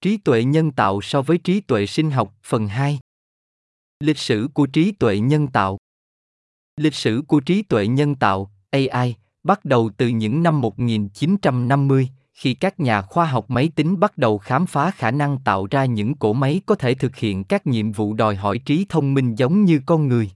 Trí tuệ nhân tạo so với trí tuệ sinh học, phần 2. Lịch sử của trí tuệ nhân tạo. Lịch sử của trí tuệ nhân tạo, AI, bắt đầu từ những năm 1950, khi các nhà khoa học máy tính bắt đầu khám phá khả năng tạo ra những cỗ máy có thể thực hiện các nhiệm vụ đòi hỏi trí thông minh giống như con người.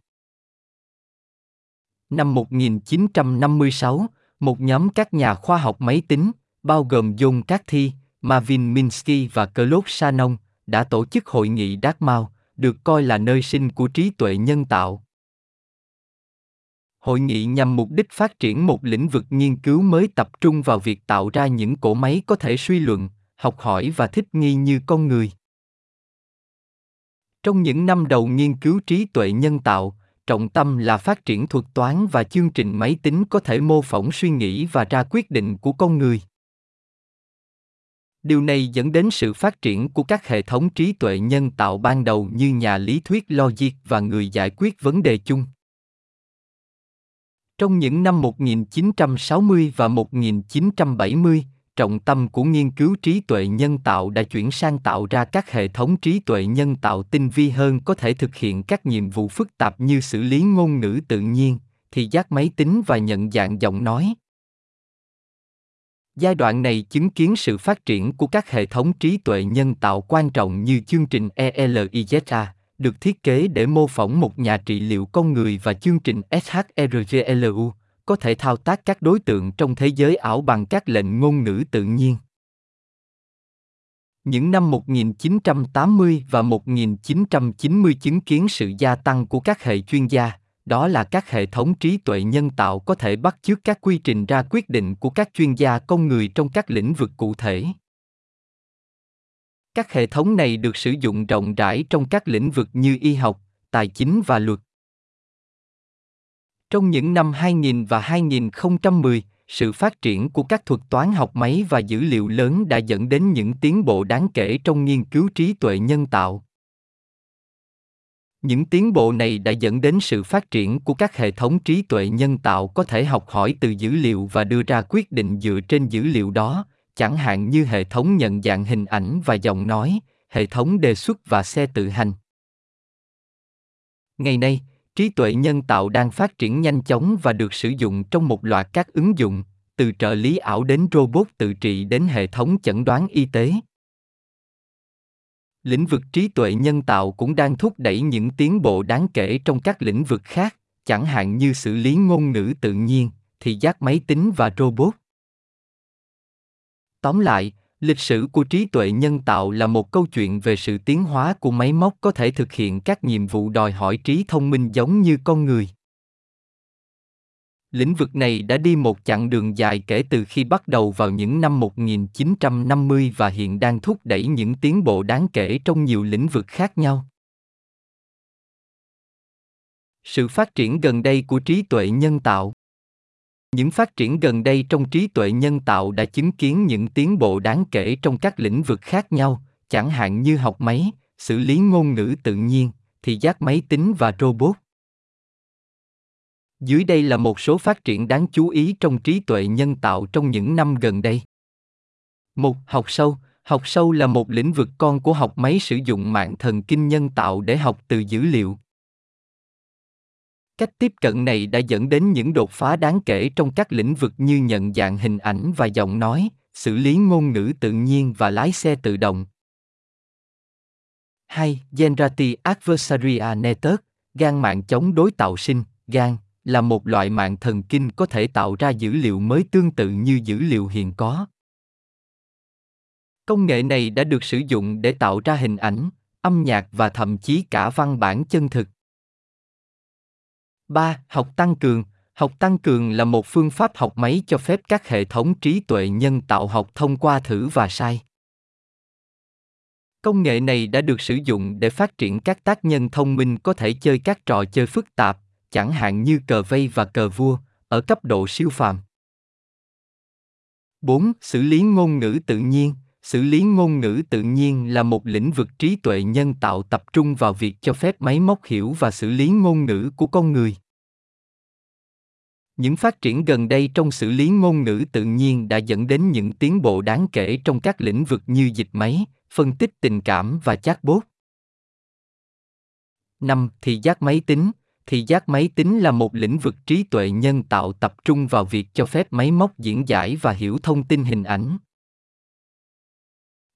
Năm 1956, một nhóm các nhà khoa học máy tính, bao gồm John Carthy, Marvin Minsky và Claude Shannon, đã tổ chức hội nghị Dartmouth, được coi là nơi sinh của trí tuệ nhân tạo. Hội nghị nhằm mục đích phát triển một lĩnh vực nghiên cứu mới tập trung vào việc tạo ra những cỗ máy có thể suy luận, học hỏi và thích nghi như con người. Trong những năm đầu nghiên cứu trí tuệ nhân tạo, trọng tâm là phát triển thuật toán và chương trình máy tính có thể mô phỏng suy nghĩ và ra quyết định của con người điều này dẫn đến sự phát triển của các hệ thống trí tuệ nhân tạo ban đầu như nhà lý thuyết logic và người giải quyết vấn đề chung. Trong những năm 1960 và 1970, trọng tâm của nghiên cứu trí tuệ nhân tạo đã chuyển sang tạo ra các hệ thống trí tuệ nhân tạo tinh vi hơn có thể thực hiện các nhiệm vụ phức tạp như xử lý ngôn ngữ tự nhiên, thì giác máy tính và nhận dạng giọng nói. Giai đoạn này chứng kiến sự phát triển của các hệ thống trí tuệ nhân tạo quan trọng như chương trình ELIZA, được thiết kế để mô phỏng một nhà trị liệu con người và chương trình SHRGLU, có thể thao tác các đối tượng trong thế giới ảo bằng các lệnh ngôn ngữ tự nhiên. Những năm 1980 và 1990 chứng kiến sự gia tăng của các hệ chuyên gia, đó là các hệ thống trí tuệ nhân tạo có thể bắt chước các quy trình ra quyết định của các chuyên gia con người trong các lĩnh vực cụ thể. Các hệ thống này được sử dụng rộng rãi trong các lĩnh vực như y học tài chính và luật. Trong những năm 2000 và 2010, sự phát triển của các thuật toán học máy và dữ liệu lớn đã dẫn đến những tiến bộ đáng kể trong nghiên cứu trí tuệ nhân tạo những tiến bộ này đã dẫn đến sự phát triển của các hệ thống trí tuệ nhân tạo có thể học hỏi từ dữ liệu và đưa ra quyết định dựa trên dữ liệu đó, chẳng hạn như hệ thống nhận dạng hình ảnh và giọng nói, hệ thống đề xuất và xe tự hành. Ngày nay, trí tuệ nhân tạo đang phát triển nhanh chóng và được sử dụng trong một loạt các ứng dụng, từ trợ lý ảo đến robot tự trị đến hệ thống chẩn đoán y tế lĩnh vực trí tuệ nhân tạo cũng đang thúc đẩy những tiến bộ đáng kể trong các lĩnh vực khác, chẳng hạn như xử lý ngôn ngữ tự nhiên thì giác máy tính và robot. Tóm lại, lịch sử của trí tuệ nhân tạo là một câu chuyện về sự tiến hóa của máy móc có thể thực hiện các nhiệm vụ đòi hỏi trí thông minh giống như con người. Lĩnh vực này đã đi một chặng đường dài kể từ khi bắt đầu vào những năm 1950 và hiện đang thúc đẩy những tiến bộ đáng kể trong nhiều lĩnh vực khác nhau. Sự phát triển gần đây của trí tuệ nhân tạo những phát triển gần đây trong trí tuệ nhân tạo đã chứng kiến những tiến bộ đáng kể trong các lĩnh vực khác nhau, chẳng hạn như học máy, xử lý ngôn ngữ tự nhiên, thị giác máy tính và robot dưới đây là một số phát triển đáng chú ý trong trí tuệ nhân tạo trong những năm gần đây. Một, học sâu. Học sâu là một lĩnh vực con của học máy sử dụng mạng thần kinh nhân tạo để học từ dữ liệu. Cách tiếp cận này đã dẫn đến những đột phá đáng kể trong các lĩnh vực như nhận dạng hình ảnh và giọng nói, xử lý ngôn ngữ tự nhiên và lái xe tự động. 2. Generative Adversarial Network, gan mạng chống đối tạo sinh, gan, là một loại mạng thần kinh có thể tạo ra dữ liệu mới tương tự như dữ liệu hiện có công nghệ này đã được sử dụng để tạo ra hình ảnh âm nhạc và thậm chí cả văn bản chân thực 3. Học tăng cường Học tăng cường là một phương pháp học máy cho phép các hệ thống trí tuệ nhân tạo học thông qua thử và sai. Công nghệ này đã được sử dụng để phát triển các tác nhân thông minh có thể chơi các trò chơi phức tạp, chẳng hạn như cờ vây và cờ vua, ở cấp độ siêu phàm. 4. Xử lý ngôn ngữ tự nhiên Xử lý ngôn ngữ tự nhiên là một lĩnh vực trí tuệ nhân tạo tập trung vào việc cho phép máy móc hiểu và xử lý ngôn ngữ của con người. Những phát triển gần đây trong xử lý ngôn ngữ tự nhiên đã dẫn đến những tiến bộ đáng kể trong các lĩnh vực như dịch máy, phân tích tình cảm và chatbot. 5. Thị giác máy tính thì giác máy tính là một lĩnh vực trí tuệ nhân tạo tập trung vào việc cho phép máy móc diễn giải và hiểu thông tin hình ảnh.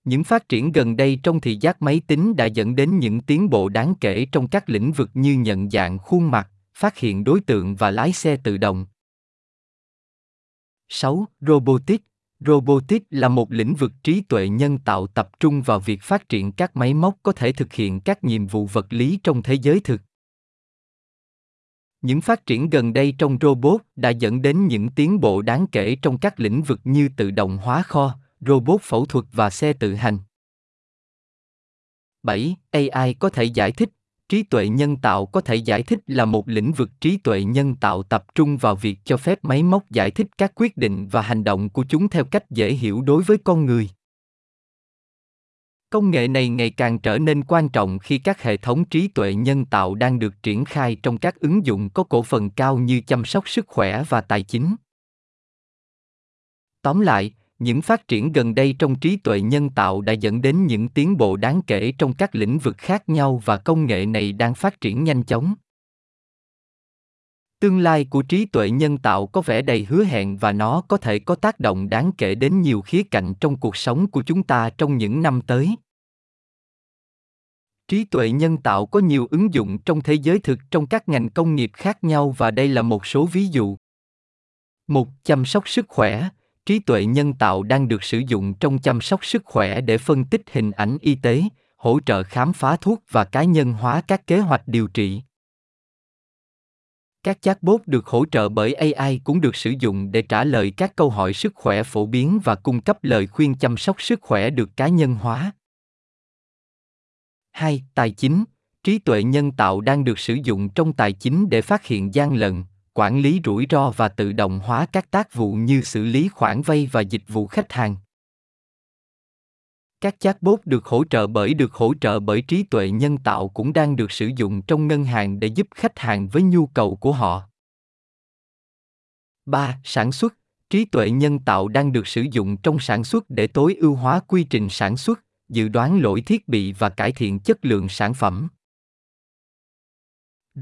Những phát triển gần đây trong thị giác máy tính đã dẫn đến những tiến bộ đáng kể trong các lĩnh vực như nhận dạng khuôn mặt, phát hiện đối tượng và lái xe tự động. 6. Robotics Robotics là một lĩnh vực trí tuệ nhân tạo tập trung vào việc phát triển các máy móc có thể thực hiện các nhiệm vụ vật lý trong thế giới thực. Những phát triển gần đây trong robot đã dẫn đến những tiến bộ đáng kể trong các lĩnh vực như tự động hóa kho, robot phẫu thuật và xe tự hành. 7. AI có thể giải thích trí tuệ nhân tạo có thể giải thích là một lĩnh vực trí tuệ nhân tạo tập trung vào việc cho phép máy móc giải thích các quyết định và hành động của chúng theo cách dễ hiểu đối với con người công nghệ này ngày càng trở nên quan trọng khi các hệ thống trí tuệ nhân tạo đang được triển khai trong các ứng dụng có cổ phần cao như chăm sóc sức khỏe và tài chính. Tóm lại, những phát triển gần đây trong trí tuệ nhân tạo đã dẫn đến những tiến bộ đáng kể trong các lĩnh vực khác nhau và công nghệ này đang phát triển nhanh chóng tương lai của trí tuệ nhân tạo có vẻ đầy hứa hẹn và nó có thể có tác động đáng kể đến nhiều khía cạnh trong cuộc sống của chúng ta trong những năm tới. Trí tuệ nhân tạo có nhiều ứng dụng trong thế giới thực trong các ngành công nghiệp khác nhau và đây là một số ví dụ. Một, chăm sóc sức khỏe. Trí tuệ nhân tạo đang được sử dụng trong chăm sóc sức khỏe để phân tích hình ảnh y tế, hỗ trợ khám phá thuốc và cá nhân hóa các kế hoạch điều trị các chatbot được hỗ trợ bởi ai cũng được sử dụng để trả lời các câu hỏi sức khỏe phổ biến và cung cấp lời khuyên chăm sóc sức khỏe được cá nhân hóa 2. Tài chính Trí tuệ nhân tạo đang được sử dụng trong tài chính để phát hiện gian lận, quản lý rủi ro và tự động hóa các tác vụ như xử lý khoản vay và dịch vụ khách hàng. Các chatbot được hỗ trợ bởi được hỗ trợ bởi trí tuệ nhân tạo cũng đang được sử dụng trong ngân hàng để giúp khách hàng với nhu cầu của họ. 3. Sản xuất Trí tuệ nhân tạo đang được sử dụng trong sản xuất để tối ưu hóa quy trình sản xuất, dự đoán lỗi thiết bị và cải thiện chất lượng sản phẩm.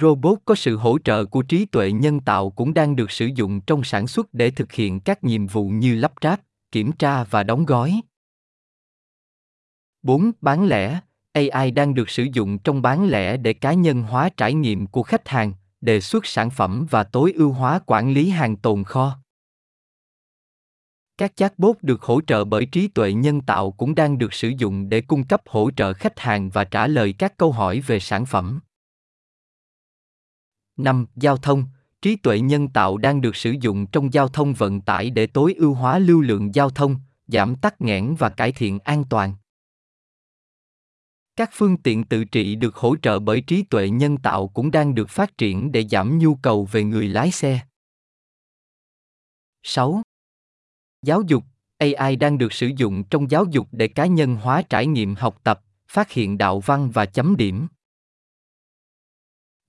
Robot có sự hỗ trợ của trí tuệ nhân tạo cũng đang được sử dụng trong sản xuất để thực hiện các nhiệm vụ như lắp ráp, kiểm tra và đóng gói. 4. Bán lẻ AI đang được sử dụng trong bán lẻ để cá nhân hóa trải nghiệm của khách hàng, đề xuất sản phẩm và tối ưu hóa quản lý hàng tồn kho. Các chatbot được hỗ trợ bởi trí tuệ nhân tạo cũng đang được sử dụng để cung cấp hỗ trợ khách hàng và trả lời các câu hỏi về sản phẩm. 5. Giao thông Trí tuệ nhân tạo đang được sử dụng trong giao thông vận tải để tối ưu hóa lưu lượng giao thông, giảm tắc nghẽn và cải thiện an toàn. Các phương tiện tự trị được hỗ trợ bởi trí tuệ nhân tạo cũng đang được phát triển để giảm nhu cầu về người lái xe. 6. Giáo dục AI đang được sử dụng trong giáo dục để cá nhân hóa trải nghiệm học tập, phát hiện đạo văn và chấm điểm.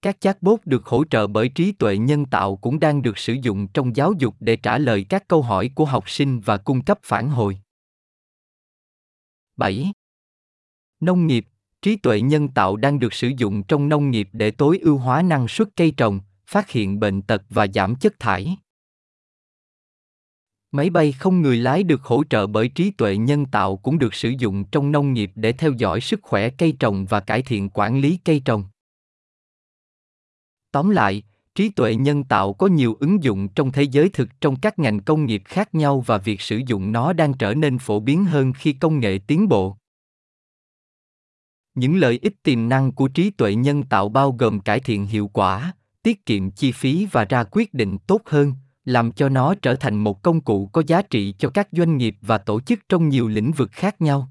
Các chatbot được hỗ trợ bởi trí tuệ nhân tạo cũng đang được sử dụng trong giáo dục để trả lời các câu hỏi của học sinh và cung cấp phản hồi. 7. Nông nghiệp trí tuệ nhân tạo đang được sử dụng trong nông nghiệp để tối ưu hóa năng suất cây trồng, phát hiện bệnh tật và giảm chất thải. Máy bay không người lái được hỗ trợ bởi trí tuệ nhân tạo cũng được sử dụng trong nông nghiệp để theo dõi sức khỏe cây trồng và cải thiện quản lý cây trồng. Tóm lại, trí tuệ nhân tạo có nhiều ứng dụng trong thế giới thực trong các ngành công nghiệp khác nhau và việc sử dụng nó đang trở nên phổ biến hơn khi công nghệ tiến bộ. Những lợi ích tiềm năng của trí tuệ nhân tạo bao gồm cải thiện hiệu quả, tiết kiệm chi phí và ra quyết định tốt hơn, làm cho nó trở thành một công cụ có giá trị cho các doanh nghiệp và tổ chức trong nhiều lĩnh vực khác nhau.